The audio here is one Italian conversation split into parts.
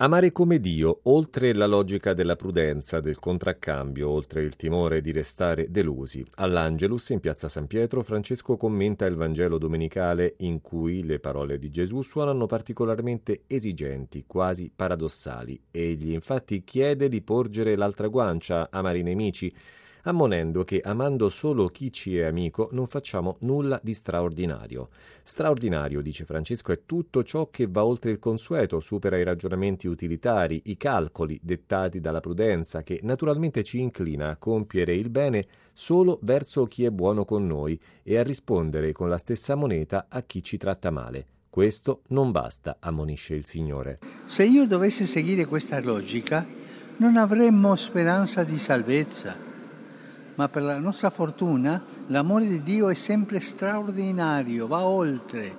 Amare come Dio, oltre la logica della prudenza, del contraccambio, oltre il timore di restare delusi. All'Angelus in piazza San Pietro Francesco commenta il Vangelo domenicale in cui le parole di Gesù suonano particolarmente esigenti, quasi paradossali. Egli infatti chiede di porgere l'altra guancia, amare i nemici, ammonendo che amando solo chi ci è amico non facciamo nulla di straordinario. Straordinario, dice Francesco, è tutto ciò che va oltre il consueto, supera i ragionamenti utilitari, i calcoli dettati dalla prudenza, che naturalmente ci inclina a compiere il bene solo verso chi è buono con noi e a rispondere con la stessa moneta a chi ci tratta male. Questo non basta, ammonisce il Signore. Se io dovessi seguire questa logica, non avremmo speranza di salvezza ma per la nostra fortuna l'amore di Dio è sempre straordinario, va oltre,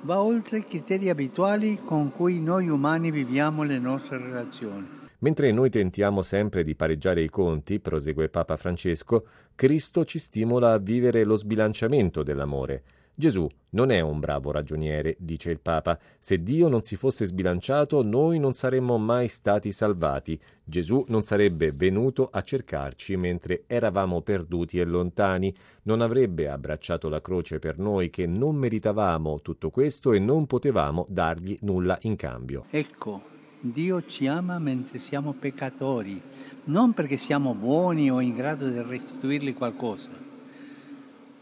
va oltre i criteri abituali con cui noi umani viviamo le nostre relazioni. Mentre noi tentiamo sempre di pareggiare i conti, prosegue Papa Francesco, Cristo ci stimola a vivere lo sbilanciamento dell'amore. Gesù non è un bravo ragioniere, dice il Papa. Se Dio non si fosse sbilanciato, noi non saremmo mai stati salvati. Gesù non sarebbe venuto a cercarci mentre eravamo perduti e lontani, non avrebbe abbracciato la croce per noi che non meritavamo tutto questo e non potevamo dargli nulla in cambio. Ecco, Dio ci ama mentre siamo peccatori, non perché siamo buoni o in grado di restituirgli qualcosa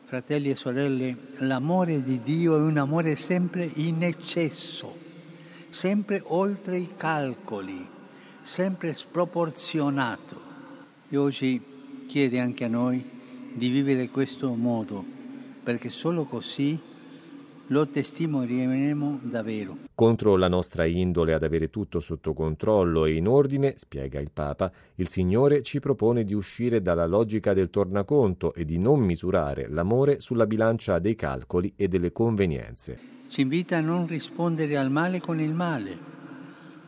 Fratelli e sorelle, l'amore di Dio è un amore sempre in eccesso, sempre oltre i calcoli, sempre sproporzionato. E oggi chiede anche a noi di vivere questo modo, perché solo così lo testimonieremo davvero. Contro la nostra indole ad avere tutto sotto controllo e in ordine, spiega il Papa, il Signore ci propone di uscire dalla logica del tornaconto e di non misurare l'amore sulla bilancia dei calcoli e delle convenienze. Ci invita a non rispondere al male con il male,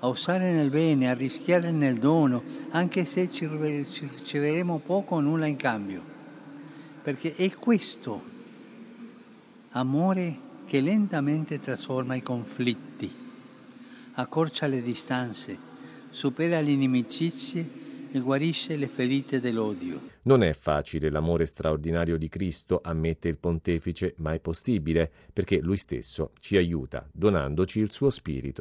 a usare nel bene, a rischiare nel dono, anche se ci riceveremo poco o nulla in cambio. Perché è questo amore che lentamente trasforma i conflitti, accorcia le distanze, supera le inimicizie e guarisce le ferite dell'odio. Non è facile l'amore straordinario di Cristo, ammette il pontefice, ma è possibile perché lui stesso ci aiuta, donandoci il suo spirito.